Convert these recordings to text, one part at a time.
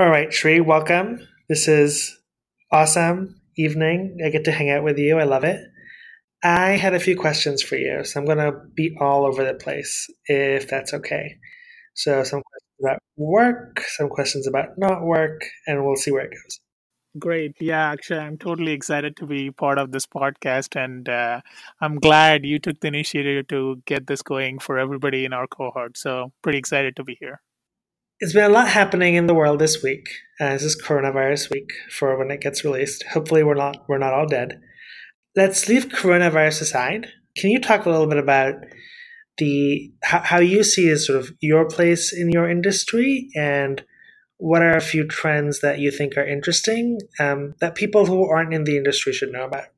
All right, Sri, welcome. This is awesome evening. I get to hang out with you. I love it. I had a few questions for you, so I'm going to be all over the place if that's okay. So, some questions about work, some questions about not work, and we'll see where it goes. Great. Yeah, actually, I'm totally excited to be part of this podcast. And uh, I'm glad you took the initiative to get this going for everybody in our cohort. So, pretty excited to be here. It's been a lot happening in the world this week. Uh, this is coronavirus week for when it gets released. Hopefully, we're not we're not all dead. Let's leave coronavirus aside. Can you talk a little bit about the how, how you see as sort of your place in your industry and what are a few trends that you think are interesting um, that people who aren't in the industry should know about?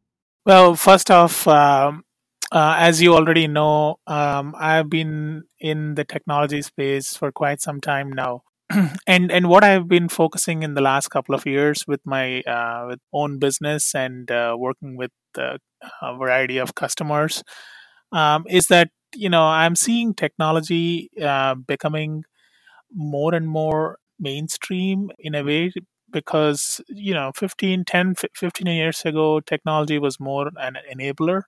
Well, first off, um, uh, as you already know, um, I've been in the technology space for quite some time now. and and what I've been focusing in the last couple of years with my uh, with own business and uh, working with a variety of customers um, is that you know I'm seeing technology uh, becoming more and more mainstream in a way because you know 15 10 15 years ago technology was more an enabler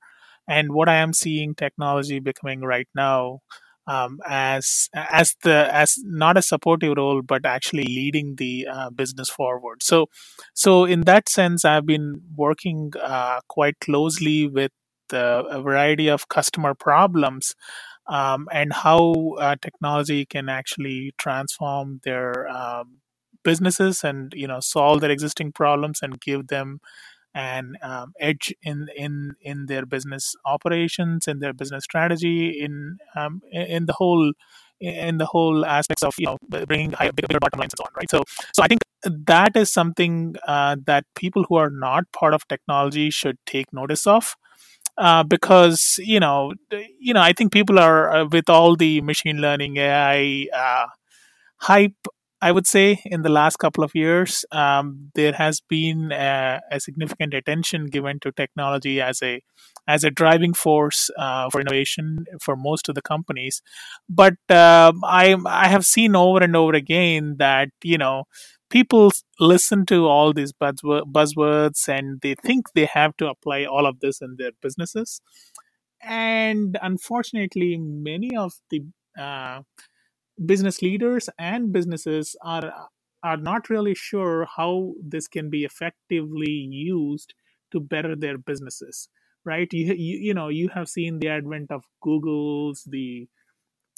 and what i am seeing technology becoming right now um, as as the as not a supportive role but actually leading the uh, business forward. So so in that sense i've been working uh, quite closely with uh, a variety of customer problems um, and how uh, technology can actually transform their um, businesses and you know solve their existing problems and give them an um, edge in in in their business operations in their business strategy in um, in the whole in the whole aspects of you know bringing higher bigger, bigger bottom lines and so on right so so i think that is something uh, that people who are not part of technology should take notice of uh, because you know you know I think people are uh, with all the machine learning AI uh, hype. I would say in the last couple of years, um, there has been a, a, significant attention given to technology as a as a driving force uh, for innovation for most of the companies. But um, I I have seen over and over again that you know people listen to all these buzzwords and they think they have to apply all of this in their businesses. And unfortunately, many of the uh, business leaders and businesses are are not really sure how this can be effectively used to better their businesses right? You, you, you know you have seen the advent of googles the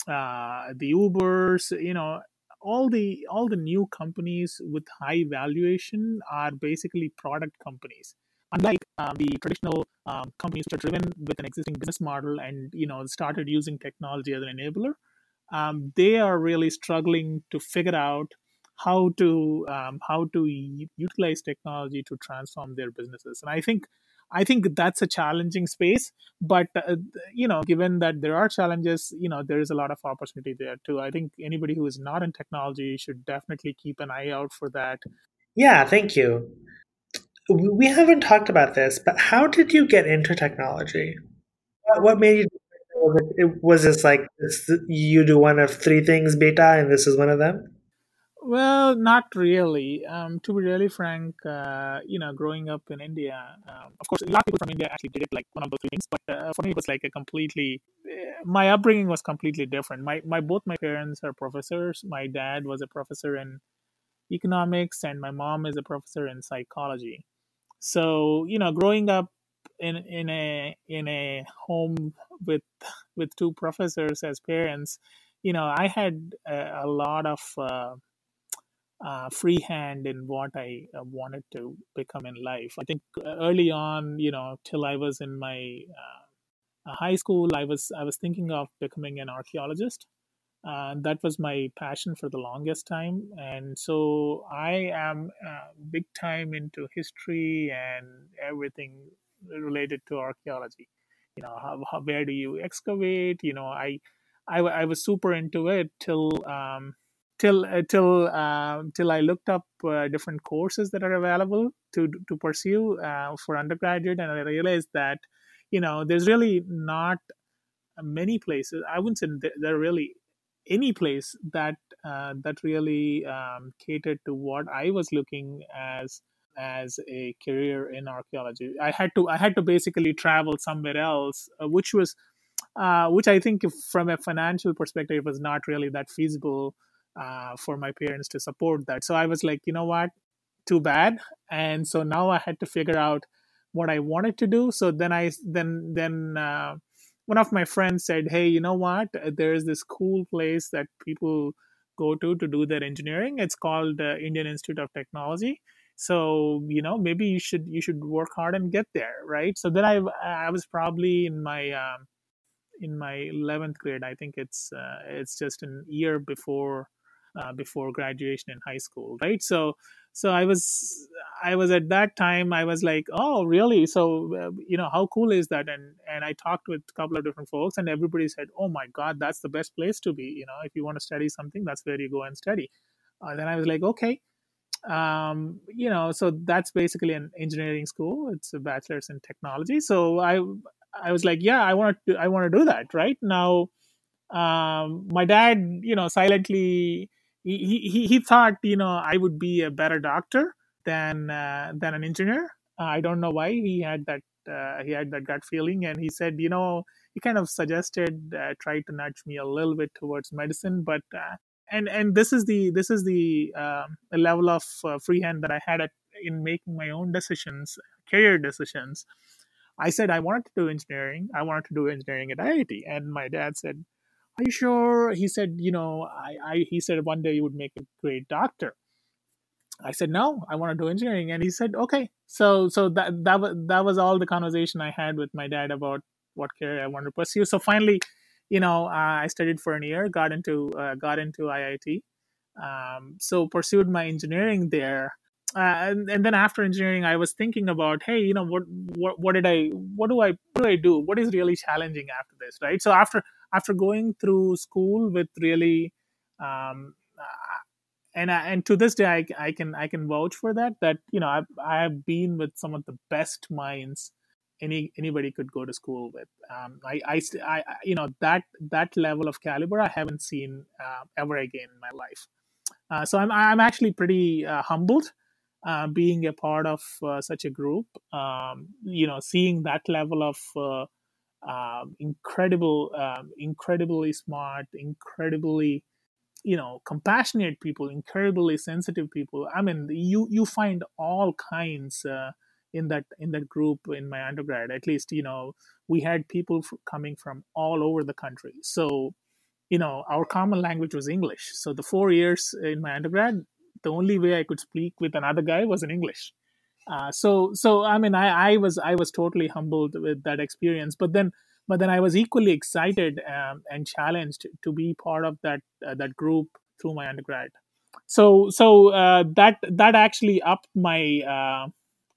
uh, the ubers you know all the all the new companies with high valuation are basically product companies. Unlike um, the traditional um, companies which are driven with an existing business model and you know started using technology as an enabler um, they are really struggling to figure out how to um, how to utilize technology to transform their businesses and i think I think that's a challenging space, but uh, you know, given that there are challenges, you know, there is a lot of opportunity there too. I think anybody who is not in technology should definitely keep an eye out for that. Yeah, thank you. We haven't talked about this, but how did you get into technology? What made you? It was this like you do one of three things, beta, and this is one of them? Well, not really. Um, to be really frank, uh, you know, growing up in India, um, of course, a lot of people from India actually did it like one of those things. But uh, for me, it was like a completely. Uh, my upbringing was completely different. My my both my parents are professors. My dad was a professor in economics, and my mom is a professor in psychology. So you know, growing up in in a in a home with with two professors as parents, you know, I had a, a lot of uh, uh, freehand in what I uh, wanted to become in life. I think uh, early on, you know, till I was in my uh, high school, I was I was thinking of becoming an archaeologist. Uh, that was my passion for the longest time, and so I am uh, big time into history and everything related to archaeology. You know, how, how where do you excavate? You know, I I, I was super into it till um, till uh, till uh, till I looked up uh, different courses that are available to to pursue uh, for undergraduate, and I realized that you know there's really not many places. I wouldn't say there are really any place that uh, that really um, catered to what I was looking as as a career in archaeology. I had to I had to basically travel somewhere else, uh, which was uh, which I think from a financial perspective was not really that feasible uh, for my parents to support that. So I was like, you know what, too bad. And so now I had to figure out what I wanted to do. So then I then then uh, one of my friends said, "Hey, you know what? There is this cool place that people go to to do their engineering. It's called uh, Indian Institute of Technology." So you know maybe you should you should work hard and get there right? So then i i was probably in my um, in my 11th grade i think it's uh, it's just a year before uh, before graduation in high school right? So so i was i was at that time i was like oh really? So uh, you know how cool is that? And and i talked with a couple of different folks and everybody said oh my god that's the best place to be you know if you want to study something that's where you go and study. Uh, then i was like okay um, you know so that's basically an engineering school. It's a bachelor's in technology. So i i was like yeah i want to i want to do that right? Now um, my dad you know silently he, he he thought you know i would be a better doctor than uh, than an engineer. Uh, i don't know why he had that uh, he had that gut feeling. And he said you know he kind of suggested uh, to nudge me a little bit towards medicine but uh, and and this is the this is the, um, level of uh, freehand that I had at, in making my own decisions, career decisions. I said I wanted to do engineering. I wanted to do engineering at IIT, and my dad said, "Are you sure?" He said, "You know, I, I he said one day you would make a great doctor." I said, "No, I want to do engineering," and he said, "Okay." So so that that was that was all the conversation I had with my dad about what career I wanted to pursue. So finally, you know, I studied for a year, got into uh, got into IIT, um, so pursued my engineering there. Uh, and, and then after engineering, I was thinking about, hey, you know, what, what, what did I, what do I, what do I do? What is really challenging after this, right? So after, after going through school with really, um, uh, and and to this day, I, I can, I can vouch for that. That you know, I've, I've been with some of the best minds any anybody could go to school with. Um, I, I, I, you know, that that level of caliber I haven't seen uh, ever again in my life. Uh, so I'm I'm actually pretty uh, humbled uh, being a part of uh, such a group. Um, you know, seeing that level of uh, um, incredible, um, incredibly smart, incredibly you know compassionate people incredibly sensitive people i mean you you find all kinds uh, in that in that group in my undergrad at least you know we had people f- coming from all over the country. So you know our common language was english. So the four years in my undergrad the only way i could speak with another guy was in english. Uh, so so i mean I, I was i was totally humbled with that experience. But then but then i was equally excited um, and challenged to be part of that uh, that group through my undergrad. So so uh, that that actually upped my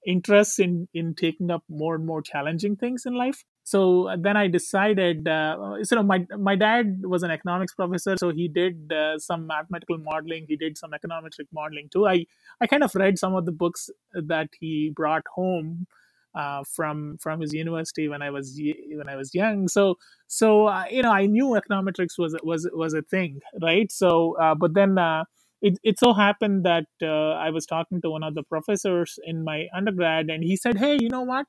uh, interest in in taking up more and more challenging things in life so uh, then i decided uh, you know my my dad was an economics professor so he did uh, some mathematical modeling he did some econometric modeling too i i kind of read some of the books that he brought home uh, from from his university when I was when I was young. So so uh, you know I knew econometrics was was was a thing, right? So uh, but then uh, it, it so happened that uh, I was talking to one of the professors in my undergrad, and he said, "Hey, you know what?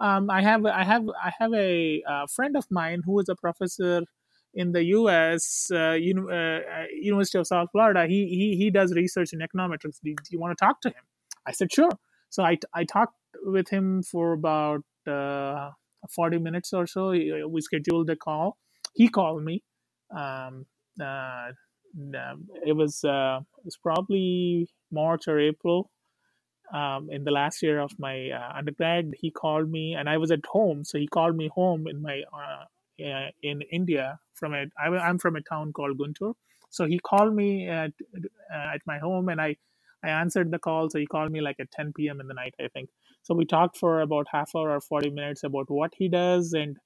Um, I have I have I have a, a, friend of mine who is a professor in the U.S. Uh, uni- uh, University of South Florida. He he he does research in econometrics. Do, do, you want to talk to him?" I said, "Sure." So I I talked with him for about uh, 40 minutes or so. We scheduled a call. He called me. Um, uh, it was uh, it was probably March or April um, in the last year of my uh, undergrad. He called me, and I was at home, so he called me home in my uh, in India from a I'm from a town called Guntur. So he called me at uh, at my home, and I I answered the call. So he called me like at 10 p.m. in the night, I think. So we talked for about half hour or 40 minutes about what he does and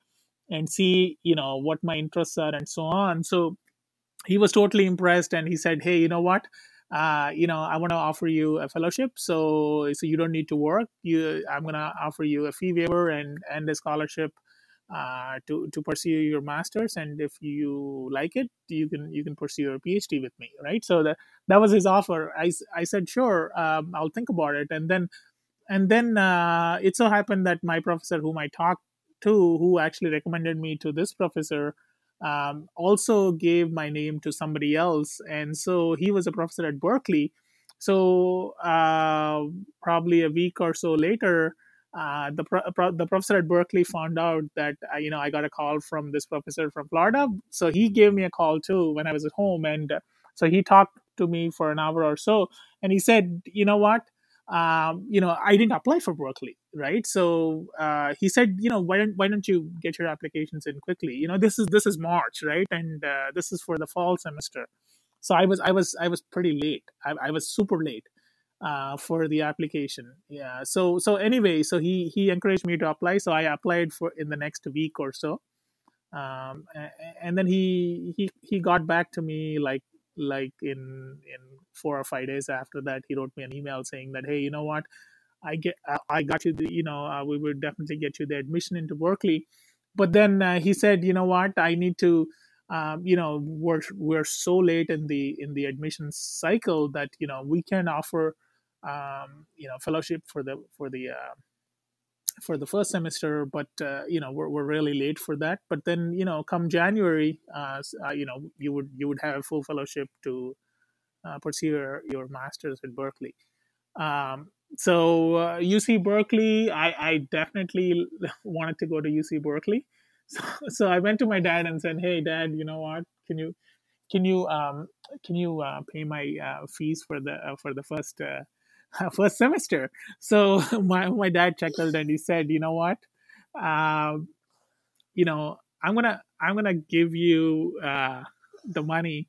and see you know what my interests are and so on. So he was totally impressed and he said hey you know what uh, you know i want to offer you a fellowship so so you don't need to work you i'm going to offer you a fee waiver and and a scholarship uh, to to pursue your masters, and if you like it, you can you can pursue your PhD with me, right? So that that was his offer. I, I said sure, um, I'll think about it, and then and then uh, it so happened that my professor, whom I talked to, who actually recommended me to this professor, um, also gave my name to somebody else, and so he was a professor at Berkeley. So uh, probably a week or so later, uh, the pro- the professor at Berkeley found out that uh, you know I got a call from this professor from Florida, so he gave me a call too when I was at home, and uh, so he talked to me for an hour or so, and he said, you know what, um, you know I didn't apply for Berkeley, right? So uh, he said, you know why don't why don't you get your applications in quickly? You know this is this is March, right, and uh, this is for the fall semester. So I was I was I was pretty late. I, I was super late uh, for the application. Yeah. So so anyway, so he he encouraged me to apply. So I applied for in the next week or so, um, and then he he he got back to me like like in in four or five days after that. He wrote me an email saying that hey, you know what, I get I got you the you know uh, we would definitely get you the admission into Berkeley, but then uh, he said you know what I need to. Um, you know we're we're so late in the in the admissions cycle that you know we can offer um, you know fellowship for the for the uh, for the first semester, but uh, you know we're, we're really late for that. But then you know come January, uh, uh you know you would you would have full fellowship to uh, pursue your, your master's at Berkeley. Um, so UC uh, Berkeley, I, I definitely wanted to go to UC Berkeley. So, so I went to my dad and said, "Hey, Dad, you know what? Can you can you um, can you uh, pay my uh, fees for the for the first first semester. So my my dad chuckled and he said, "You know what? Um, you know, I'm gonna I'm gonna give you uh, the money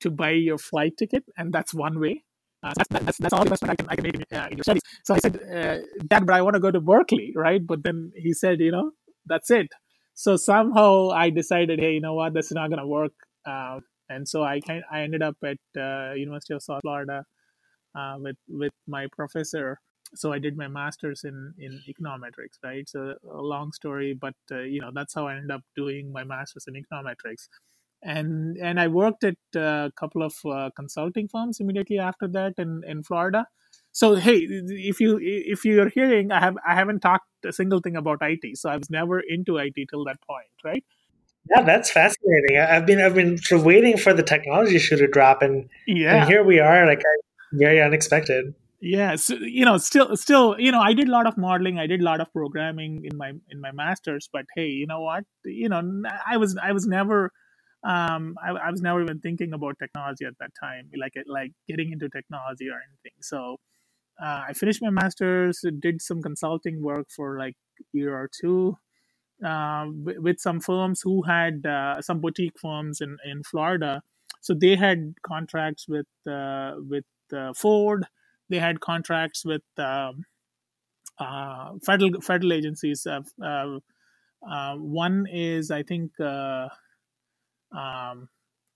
to buy your flight ticket, and that's one way. Uh, that's, that's, that's all investment I can I can make in, uh, in your studies." So I said, uh, "Dad, but I want to go to Berkeley, right?" But then he said, "You know, that's it." So somehow I decided, hey, you know what, this is not gonna work. Uh, and so I I ended up at uh, University of South Florida uh, with with my professor. So I did my master's in in econometrics, right? So a long story, but uh, you know that's how I ended up doing my master's in econometrics, and and I worked at a couple of uh, consulting firms immediately after that in in Florida. So hey, if you if you're hearing, I have I haven't talked a single thing about IT, so I was never into IT till that point, right? Yeah, that's fascinating. I've been I've been sort of waiting for the technology shoe to drop, and yeah, and here we are. Like very unexpected yeah so, you know still still you know i did a lot of modeling i did a lot of programming in my in my masters but hey you know what you know i was i was never um I, I was never even thinking about technology at that time like like getting into technology or anything so uh, i finished my masters did some consulting work for like a year or two uh, with some firms who had uh, some boutique firms in, in Florida. So they had contracts with uh, with uh, Ford. They had contracts with um, uh, federal federal agencies. One is, I think, um,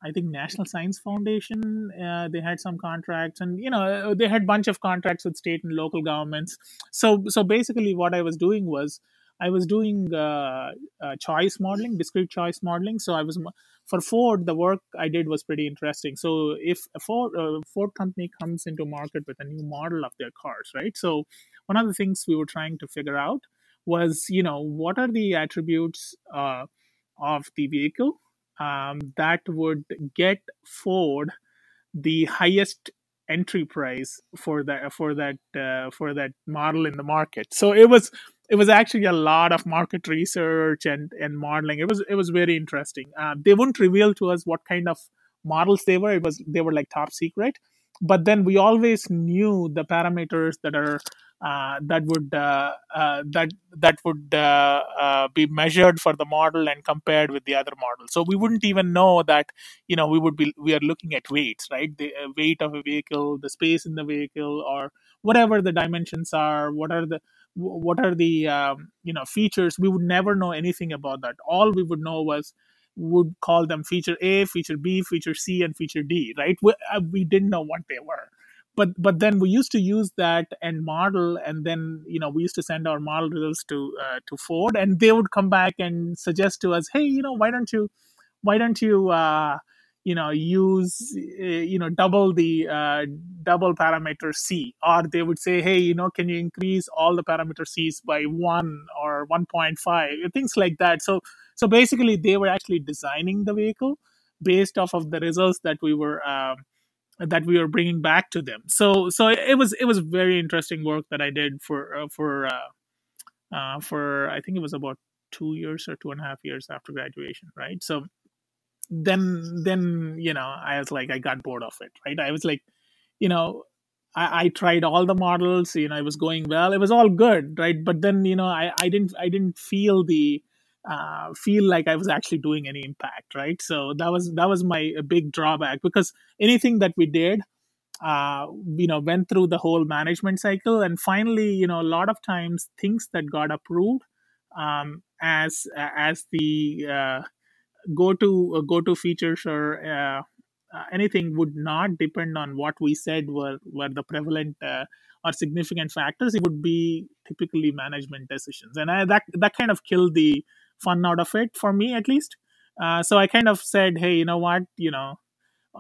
I think National Science Foundation. they had some contracts, and you know, they had bunch of contracts with state and local governments. So, so basically, what I was doing was I was doing uh, uh, choice modeling, discrete choice modeling. So I was for Ford, the work I did was pretty interesting. So if a Ford, uh, Ford company comes into market with a new model of their cars, right? So one of the things we were trying to figure out was, you know, what are the attributes uh, of the vehicle um, that would get Ford the highest entry price for that for that uh, for that model in the market. So it was it was actually a lot of market research and and modeling. It was it was very interesting. Uh, they wouldn't reveal to us what kind of models they were. It was they were like top secret, but then we always knew the parameters that are that would uh, uh, that that would uh, uh, be measured for the model and compared with the other models. So we wouldn't even know that you know we would be we are looking at weights, right? The uh, weight of a vehicle, the space in the vehicle, or whatever the dimensions are. What are the what are the um, you know features? We would never know anything about that. All we would know was would call them feature A, feature B, feature C, and feature D, right? We, we didn't know what they were but but then we used to use that and model and then you know we used to send our model results to uh, to ford and they would come back and suggest to us hey you know why don't you why don't you uh, you know use uh, you know double the uh, double parameter c? Or they would say hey you know can you increase all the parameter c's by 1 or 1.5 things like that. So so basically they were actually designing the vehicle based off of the results that we were um, that we were bringing back to them. So so it was it was very interesting work that I did for uh, for uh, uh, for I think it was about two years or two and a half years after graduation, right? So then then you know I was like I got bored of it, right? I was like, you know. I, I tried all the models, you know, it was going well. It was all good, right? But then, you know, I, I didn't I didn't feel the uh, feel like I was actually doing any impact, right? So that was that was my big drawback because anything that we did, uh, you know, went through the whole management cycle, and finally, you know, a lot of times things that got approved um, as as the uh, go to go to features or uh, uh, anything would not depend on what we said were were the prevalent uh, or significant factors. It would be typically management decisions, and I, that that kind of killed the fun out of it for me at least. Uh, so I kind of said, hey, you know what, you know,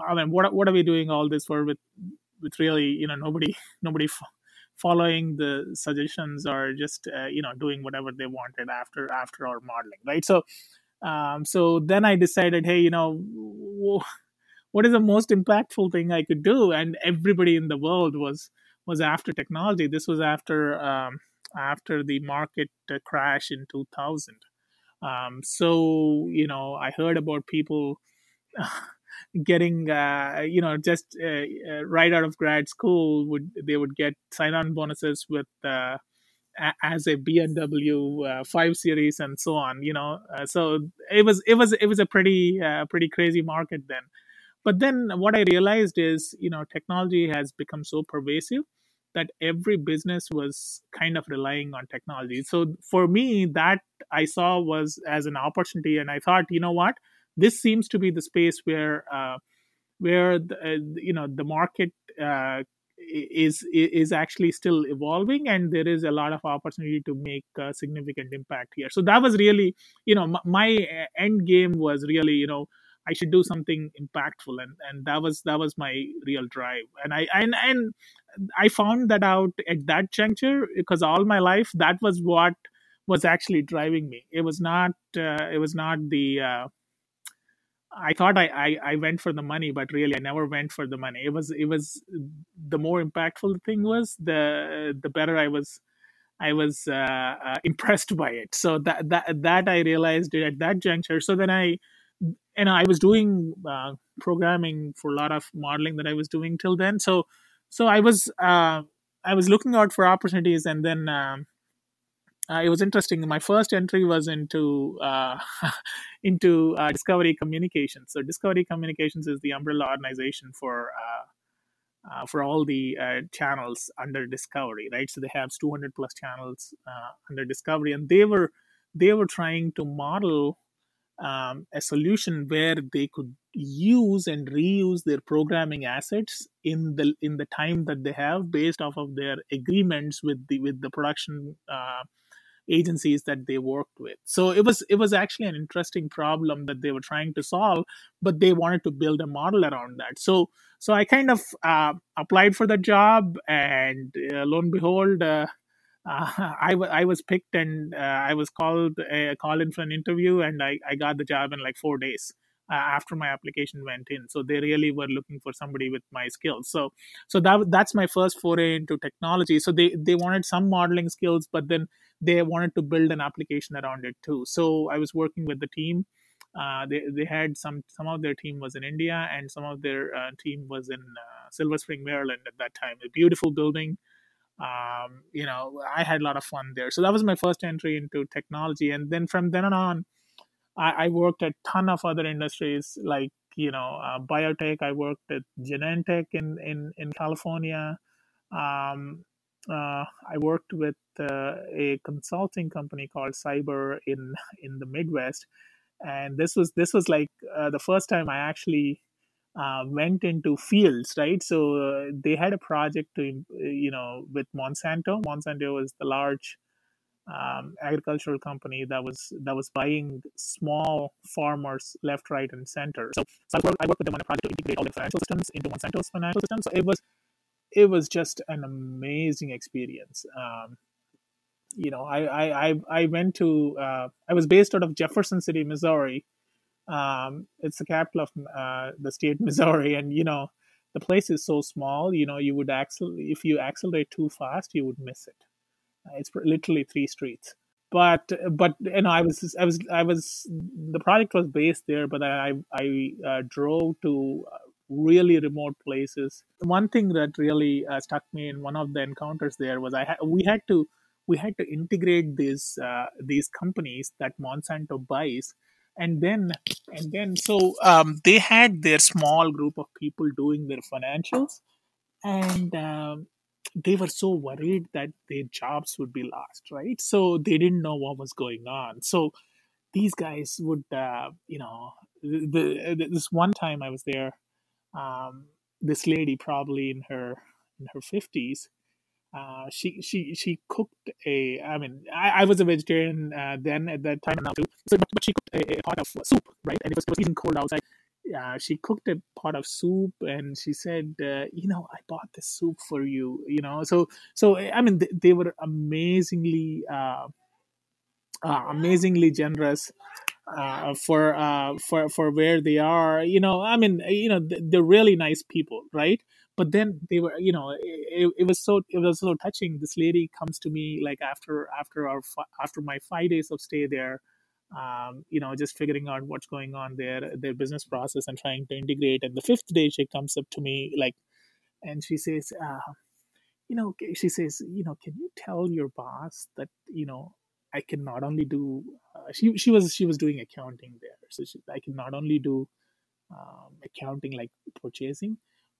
I mean, what what are we doing all this for with with really, you know, nobody nobody f- following the suggestions or just uh, you know doing whatever they wanted after after our modeling, right? So um, so then I decided, hey, you know, what is the most impactful thing I could do? And everybody in the world was was after technology. This was after um, after the market uh, crash in 2000 um, so you know, I heard about people getting uh, you know just uh, uh, right out of grad school would they would get sign-on bonuses with uh, as a BMW uh, 5 series and so on you know? Uh, so it was it was it was a pretty uh, pretty crazy market then. But then what I realized is you know technology has become so pervasive that every business was kind of relying on technology. So for me, that I saw was as an opportunity, and I thought, you know what, this seems to be the space where uh, where the, uh, you know the market uh, is is actually still evolving, and there is a lot of opportunity to make a significant impact here. So that was really, you know, my, my end game was really, you know. I should do something impactful, and, and that was that was my real drive. And I and and I found that out at that juncture because all my life that was what was actually driving me. It was not. Uh, it was not the. Uh, I thought I, I, I went for the money, but really I never went for the money. It was it was the more impactful thing was the the better I was I was uh, uh, impressed by it. So that that that I realized it at that juncture. So then I and I was doing uh, programming for a lot of modeling that I was doing till then. So so I was uh, I was looking out for opportunities, and then um, uh, it was interesting. My first entry was into uh, into uh, Discovery Communications. So Discovery Communications is the umbrella organization for uh, uh, for all the channels under Discovery, right? So they have 200 plus channels under Discovery, and they were they were trying to model um, a solution where they could use and reuse their programming assets in the in the time that they have based off of their agreements with the with the production uh, agencies that they worked with. So it was it was actually an interesting problem that they were trying to solve but they wanted to build a model around that. So so i kind of uh, applied for the job and uh, lo and behold uh, I, w- I was picked and uh, I was called uh, called in for an interview and I, I got the job in like four days uh, after my application went in. So they really were looking for somebody with my skills. So so that that's my first foray into technology. So they they wanted some modeling skills, but then they wanted to build an application around it too. So I was working with the team. Uh, they, they had some some of their team was in India and some of their uh, team was in Silver Spring, Maryland at that time. A beautiful building um, you know i had a lot of fun there. So that was my first entry into technology. And then from then on i, I worked at ton of other industries like you know uh, biotech. I worked at genentech in in, in california. Um, uh, i worked with uh, a consulting company called cyber in in the midwest. And this was this was like uh, the first time i actually uh, went into fields, right? So uh, they had a project to, you know, with Monsanto. Monsanto was the large um, agricultural company that was that was buying small farmers left, right, and center. So, so I, worked, I worked with them on a project to integrate all the financial systems into Monsanto's financial system. So it was it was just an amazing experience. Um, you know, I I I I went to uh, I was based out of Jefferson City, Missouri. Um, it's the capital of uh, the state Missouri, and you know the place is so small. You know, you would accelerate if you accelerate too fast, you would miss it. It's literally three streets. But but you know, I was I was I was the project was based there, but I I uh, drove to really remote places. One thing that really uh, stuck me in one of the encounters there was I ha- we had to we had to integrate these uh, these companies that Monsanto buys, and then and then so um, they had their small group of people doing their financials, and um, they were so worried that their jobs would be lost, right? So they didn't know what was going on. So these guys would, uh, you know, the, the, this one time I was there, um, this lady probably in her in her fifties, uh, she she she cooked a. I mean, I, I was a vegetarian uh, then at that time now too. So, but, she cooked a, a, pot of soup, right? And it was, it was freezing cold outside. Uh, she cooked a pot of soup, and she said, uh, "You know, I bought this soup for you." You know, so so I mean, they, they were amazingly, uh, amazingly generous for for for where they are. You know, I mean, you know, they're really nice people, right? But then they were, you know, it, it was so it was so touching. This lady comes to me like after after our after my five days of stay there. Um, you know, just figuring out what's going on there, their business process, and trying to integrate. And the fifth day, she comes up to me like, and she says, uh, you know, she says, you know, can you tell your boss that you know I can not only do uh, she she was she was doing accounting there, so she, I can not only do um, accounting like purchasing,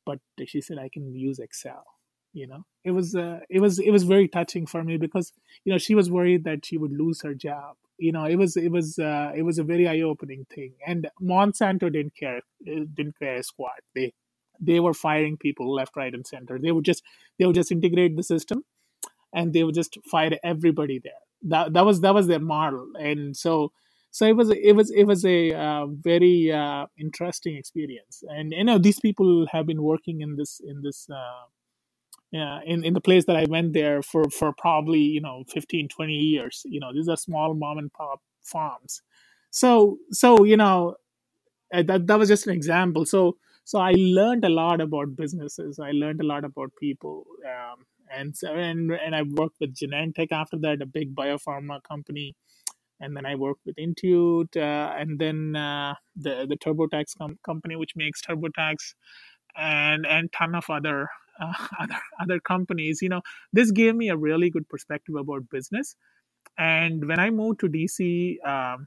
but she said I can use Excel. You know, it was uh, it was it was very touching for me because you know she was worried that she would lose her job. You know, it was it was uh, it was a very eye opening thing, and Monsanto didn't care uh, didn't care a squat. They they were firing people left, right, and center. They would just they would just integrate the system, and they would just fire everybody there that that was that was their model, and so so it was it was it was a uh, very uh, interesting experience. And you know these people have been working in this in this. Uh, yeah, in, in the place that I went there for, for probably, you know, 15, 20 years. You know, these are small mom and pop farms. So, so, you know, uh, that, that was just an example. So, so I learned a lot about businesses. I learned a lot about people. Um, and so and and I worked with Genentech after that, a big biopharma company, and then I worked with Intuit, uh, and then uh, the the TurboTax com- company, which makes TurboTax, and and ton of other uh, other other companies. You know, this gave me a really good perspective about business. And when I moved to DC. Um,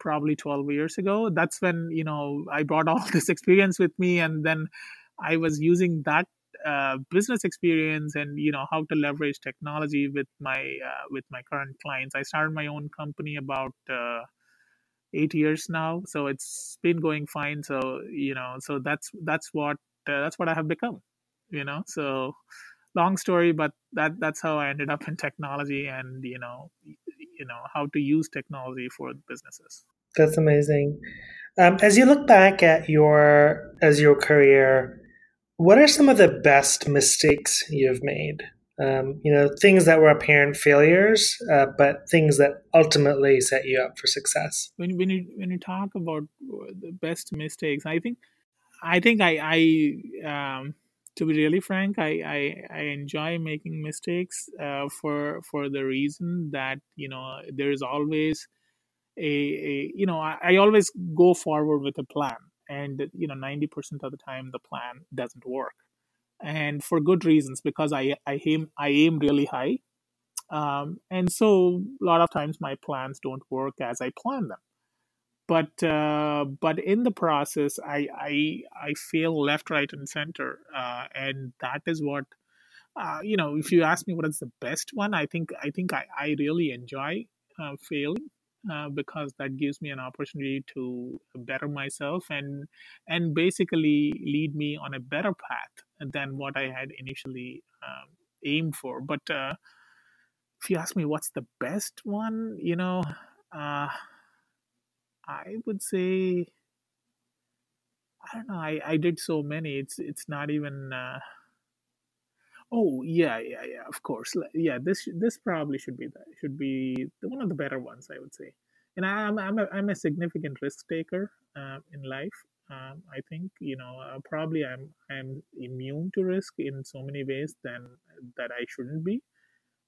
probably 12 years ago that's when you know i brought all this experience with me and then i was using that uh, business experience and you know how to leverage technology with my uh, with my current clients. I started my own company about uh, eight years now so it's been going fine. So you know so that's that's what uh, that's what i have become you know? So long story but that that's how i ended up in technology and you know you know how to use technology for businesses. That's amazing. Um, as you look back at your as your career what are some of the best mistakes you've made? Um, you know, things that were apparent failures, uh, but things that ultimately set you up for success. When when you when you talk about the best mistakes, I think I think I I um, to be really frank, I I, I enjoy making mistakes uh, for for the reason that you know there is always a, a you know I, I always go forward with a plan and you know 90% of the time the plan doesn't work. And for good reasons because i i aim i aim really high. Um, and so a lot of times my plans don't work as i plan them. But uh, but in the process i i i fail left right and center uh, and that is what uh, you know if you ask me what is the best one i think i think i, I really enjoy uh, failing uh, because that gives me an opportunity to better myself and and basically lead me on a better path than what I had initially um, aimed for. But uh, if you ask me what's the best one, you know, uh, I would say I don't know. I, I did so many. It's it's not even. Uh, oh yeah yeah yeah. Of course. Yeah. This this probably should be the, should be one of the better ones. I would say. And I'm I'm a, I'm a significant risk taker uh, in life. Um, I think you know uh, probably I'm I'm immune to risk in so many ways than that I shouldn't be.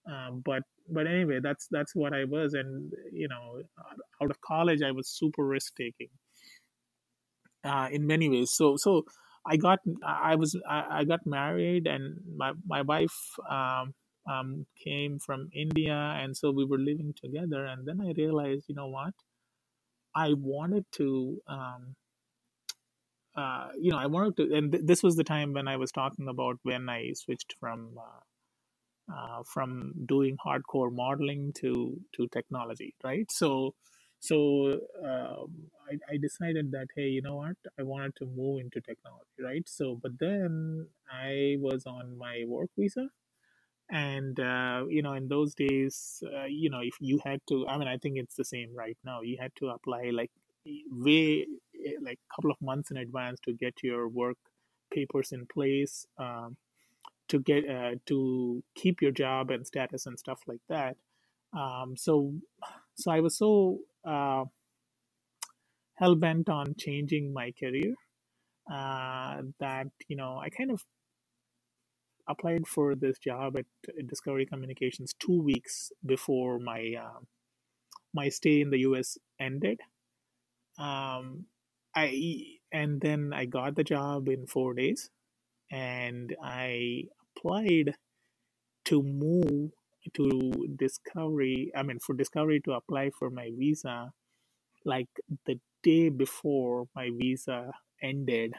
Um, but but anyway, that's that's what I was, and you know, out of college, I was super risk taking uh, in many ways. So so I got I was I, got married, and my my wife um, um, came from India, and so we were living together. And then I realized, you know what, I wanted to. Um, uh, you know, I wanted to, and th- this was the time when I was talking about when I switched from uh, uh, from doing hardcore modeling to to technology, right? So, so um, I, I decided that hey you know what? I wanted to move into technology right? So but then i was on my work visa. And uh, you know in those days uh, you know if you had to i mean i think it's the same right now. You had to apply like way eh, like a couple of months in advance to get your work papers in place um, to get uh, to keep your job and status and stuff like that. Um, so so i was so uh, hell bent on changing my career uh, that you know I kind of applied for this job at Discovery Communications two weeks before my uh, my stay in the U.S. ended. Um, I and then I got the job in four days, and I applied to move to Discovery. I mean, for Discovery to apply for my visa, like the day before my visa ended.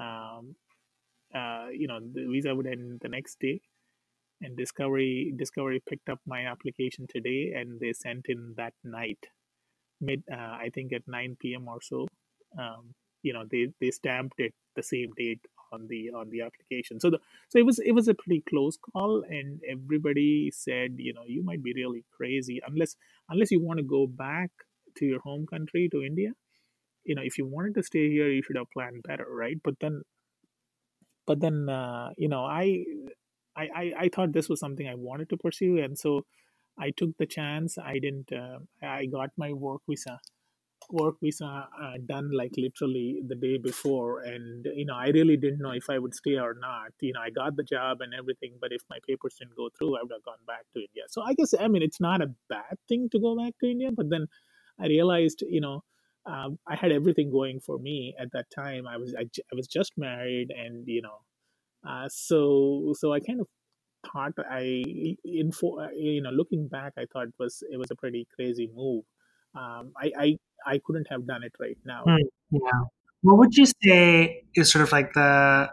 Um, uh, you know, the visa would end the next day, and Discovery Discovery picked up my application today, and they sent in that night, mid uh, I think at nine p.m. or so. Um, you know, they they stamped it the same date on the on the application. So the so it was it was a pretty close call, and everybody said, you know, you might be really crazy unless unless you want to go back to your home country to India. You know if you wanted to stay here you should have planned better right? But then but then uh, you know I, I i i thought this was something i wanted to pursue and so i took the chance. I didn't uh, i got my work visa work visa uh, done like literally the day before and you know i really didn't know if i would stay or not you know i got the job and everything but if my papers didn't go through i would have gone back to india so i guess i mean it's not a bad thing to go back to india but then i realized you know um, I had everything going for me at that time. I was I, I was just married, and you know, uh, so so I kind of thought I info uh, you know looking back, I thought it was it was a pretty crazy move. Um, I, I I couldn't have done it right now. Mm, yeah. What would you say is sort of like the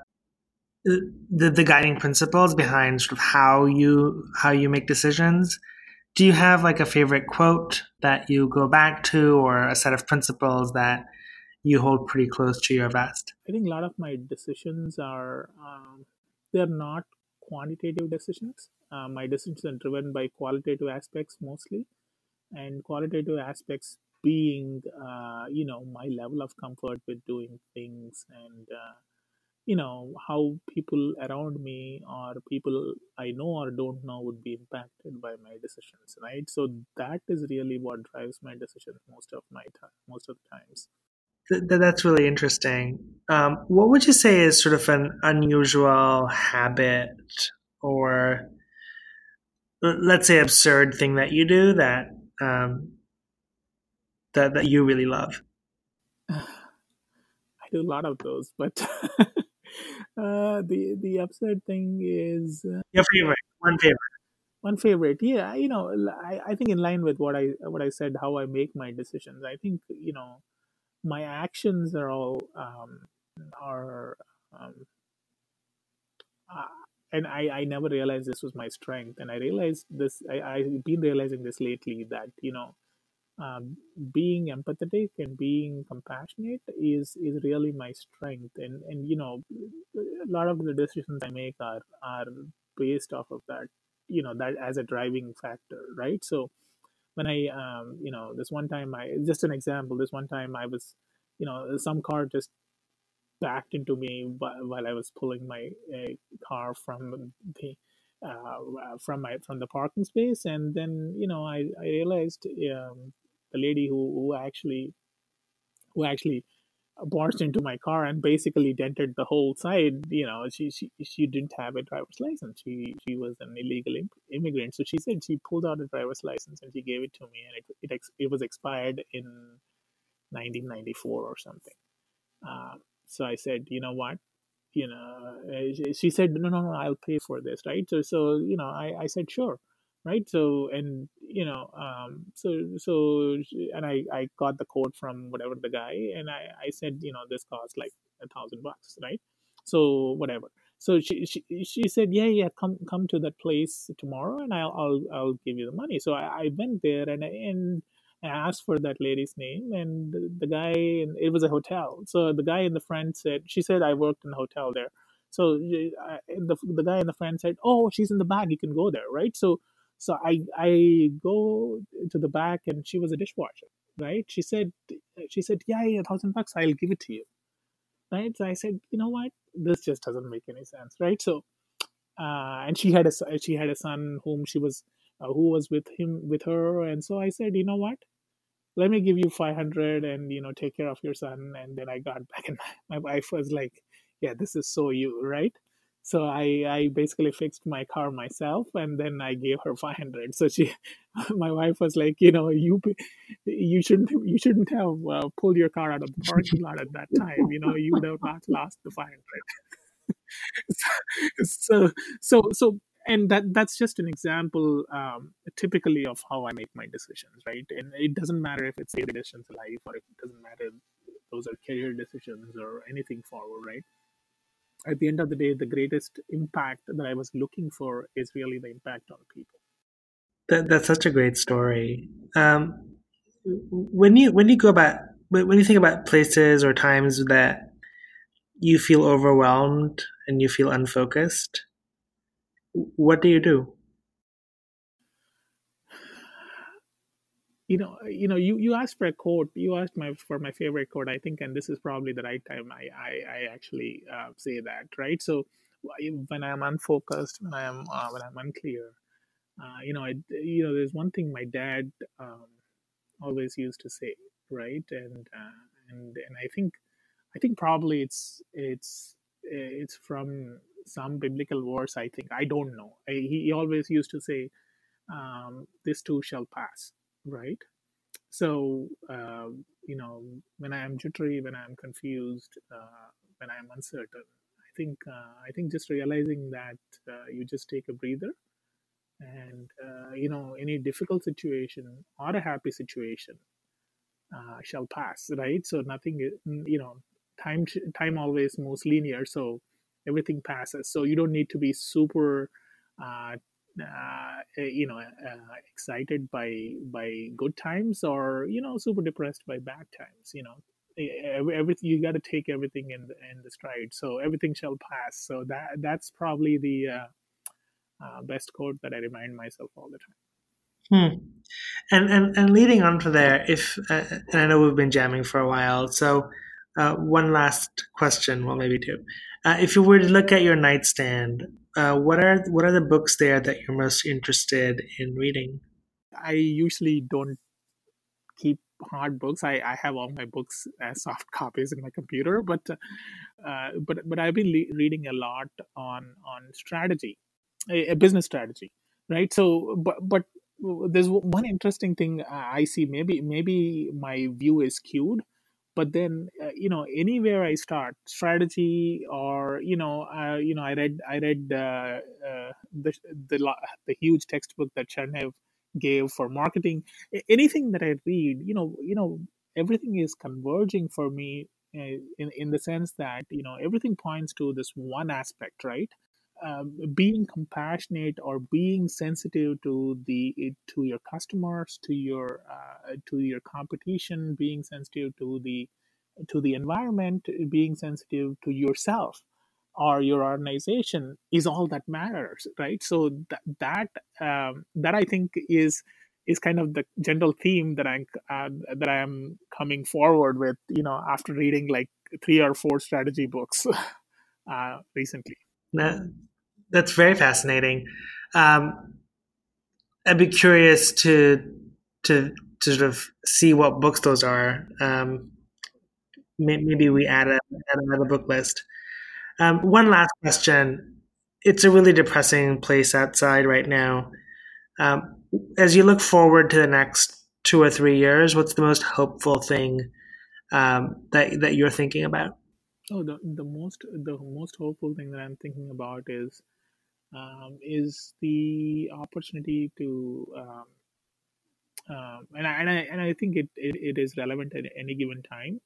the, the guiding principles behind sort of how you how you make decisions do you have like a favorite quote that you go back to or a set of principles that you hold pretty close to your vest? I think a lot of my decisions are um, they're not quantitative decisions. Uh, my decisions are driven by qualitative aspects mostly, and qualitative aspects being, uh, you know, my level of comfort with doing things and uh, you know how people around me or people i know or don't know would be impacted by my decisions right? So that is really what drives my decisions most of my time most of the times. Th- that's really interesting. Um, what would you say is sort of an unusual habit or let's say absurd thing that you do that um, that that you really love i do a lot of those but uh, the the absurd thing is uh, your favorite, one favorite, one favorite. Yeah, you know, I, I think in line with what I what I said, how I make my decisions. I think you know, my actions are all um, are. Um, uh, and I, I never realized this was my strength. And i realized this I, i've been realizing this lately that you know um, being empathetic and being compassionate is is really my strength. And and you know a lot of the decisions i make are are based off of that you know that as a driving factor right? So when i um you know this one time i just an example this one time i was you know some car just backed into me while I was pulling my uh, car from the uh, from my from the parking space, and then you know I, I realized um, the lady who, who actually who actually barged into my car and basically dented the whole side. You know, she she, she didn't have a driver's license. She she was an illegal immigrant. So she said she pulled out a driver's license and she gave it to me, and it it, it was expired in 1994 or something. Um, so I said, you know what? You know, uh, she said, no, no, no, I'll pay for this, right? So, so you know, I, I said, sure, right? So, and you know, um, so, so, and I, I got the code from whatever the guy, and I, I said, you know, this costs like a thousand bucks, right? So, whatever. So she, she, she said, yeah, yeah, come, come to that place tomorrow, and I'll, I'll, I'll give you the money. So I, I went there, and, and asked for that lady's name, and the, the guy, it was a hotel. So the guy in the front said, she said, I worked in a hotel there. So uh, the, the guy in the front said, oh, she's in the back. You can go there, right? So so I I go to the back, and she was a dishwasher, right? She said she said, yeah, yeah, a thousand bucks, I'll give it to you, right? So I said, you know what, this just doesn't make any sense, right? So uh, and she had a she had a son whom she was uh, who was with him with her, and so I said, you know what, let me give you 500 and you know take care of your son. And then i got back and my wife was like yeah this is so you right? So i i basically fixed my car myself and then i gave her 500 so she my wife was like you know you you shouldn't you shouldn't have uh, pulled your car out of the parking lot at that time. You know you would have not lost the 500 so so so and that that's just an example um, typically of how i make my decisions right? And it doesn't matter if it's daily decisions life or if it doesn't matter those are career decisions or anything forward right? At the end of the day the greatest impact that i was looking for is really the impact on people. That, that's such a great story. Um, when you when you go about when you think about places or times that you feel overwhelmed and you feel unfocused what do you do? You know, you know, you, you asked for a quote. You asked my for my favorite quote, I think, and this is probably the right time I I, I actually uh, say that, right? So when I'm unfocused, when I am uh, when I'm unclear, uh, you know, I, you know, there's one thing my dad um, always used to say, right? And uh, and and I think I think probably it's it's it's from some biblical verse i think i don't know. I, he always used to say um, this too shall pass right? So uh, you know when i am jittery when i am confused uh, when i am uncertain i think uh, i think just realizing that uh, you just take a breather and uh, you know any difficult situation or a happy situation shall pass right? So nothing you know time time always moves linear. So everything passes. So you don't need to be super uh, uh, eh, you know uh, excited by by good times or you know super depressed by bad times you know. Everything you got to take everything in the, in the stride. So everything shall pass. So that that's probably the uh, uh, best quote that i remind myself all the time. Hmm. And, and and leading on to there, if uh, and I know we've been jamming for a while, so uh, one last question, well maybe two. Uh, if you were to look at your nightstand, uh, what are what are the books there that you're most interested in reading? I usually don't keep hard books. I, I have all my books as soft copies in my computer, but uh, but but I've been le- reading a lot on on strategy, a, a, business strategy, right? So, but but there's one interesting thing I see. Maybe maybe my view is skewed but then uh, you know anywhere i start strategy or you know uh, you know i read i read uh, uh the, the the huge textbook that chernev gave for marketing. Anything that i read you know you know everything is converging for me uh, in in the sense that you know everything points to this one aspect right uh, being compassionate or being sensitive to the to your customers, to your uh, to your competition, being sensitive to the to the environment, being sensitive to yourself or your organization is all that matters, right? So that that um, that I think is is kind of the general theme that I'm uh, that I am coming forward with. You know, after reading like three or four strategy books uh, recently. That's very fascinating. Um, I'd be curious to to to sort of see what books those are. Um, maybe we add, a, add another book list. Um, one last question. It's a really depressing place outside right now. Um, as you look forward to the next two or three years, what's the most hopeful thing um, that that you're thinking about? Oh, the the most the most hopeful thing that I'm thinking about is um, is the opportunity to um, um, and I, and I and I think it, it, it is relevant at any given time,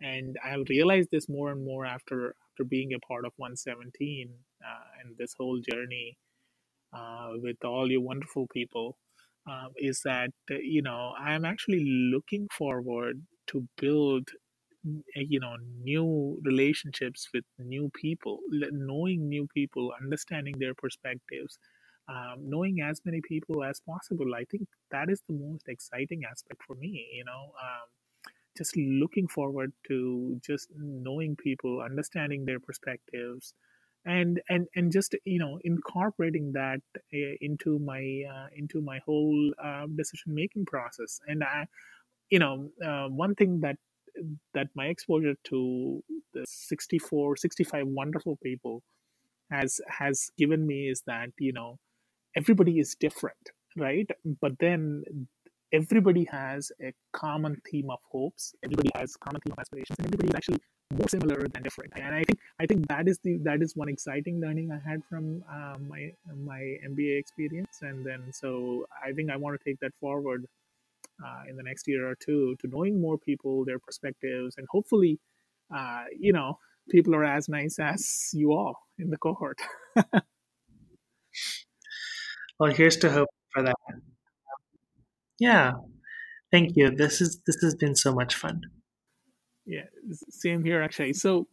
and I've realized this more and more after after being a part of 117 uh, and this whole journey uh, with all you wonderful people. Uh, is that you know I'm actually looking forward to build you know new relationships with new people knowing new people understanding their perspectives um, knowing as many people as possible i think that is the most exciting aspect for me you know um, just looking forward to just knowing people understanding their perspectives and and and just you know incorporating that uh, into my uh, into my whole uh, decision making process and i you know uh, one thing that that my exposure to the 64 65 wonderful people has has given me is that you know everybody is different right? But then everybody has a common theme of hopes everybody has common theme of aspirations and everybody is actually more similar than different. And i think i think that is the that is one exciting learning i had from uh, my my mba experience. And then so i think i want to take that forward uh, in the next year or two to knowing more people, their perspectives, and hopefully, uh, you know, people are as nice as you all in the cohort. well, here's to hope for that. Yeah, thank you. This is this has been so much fun. Yeah, same here actually. So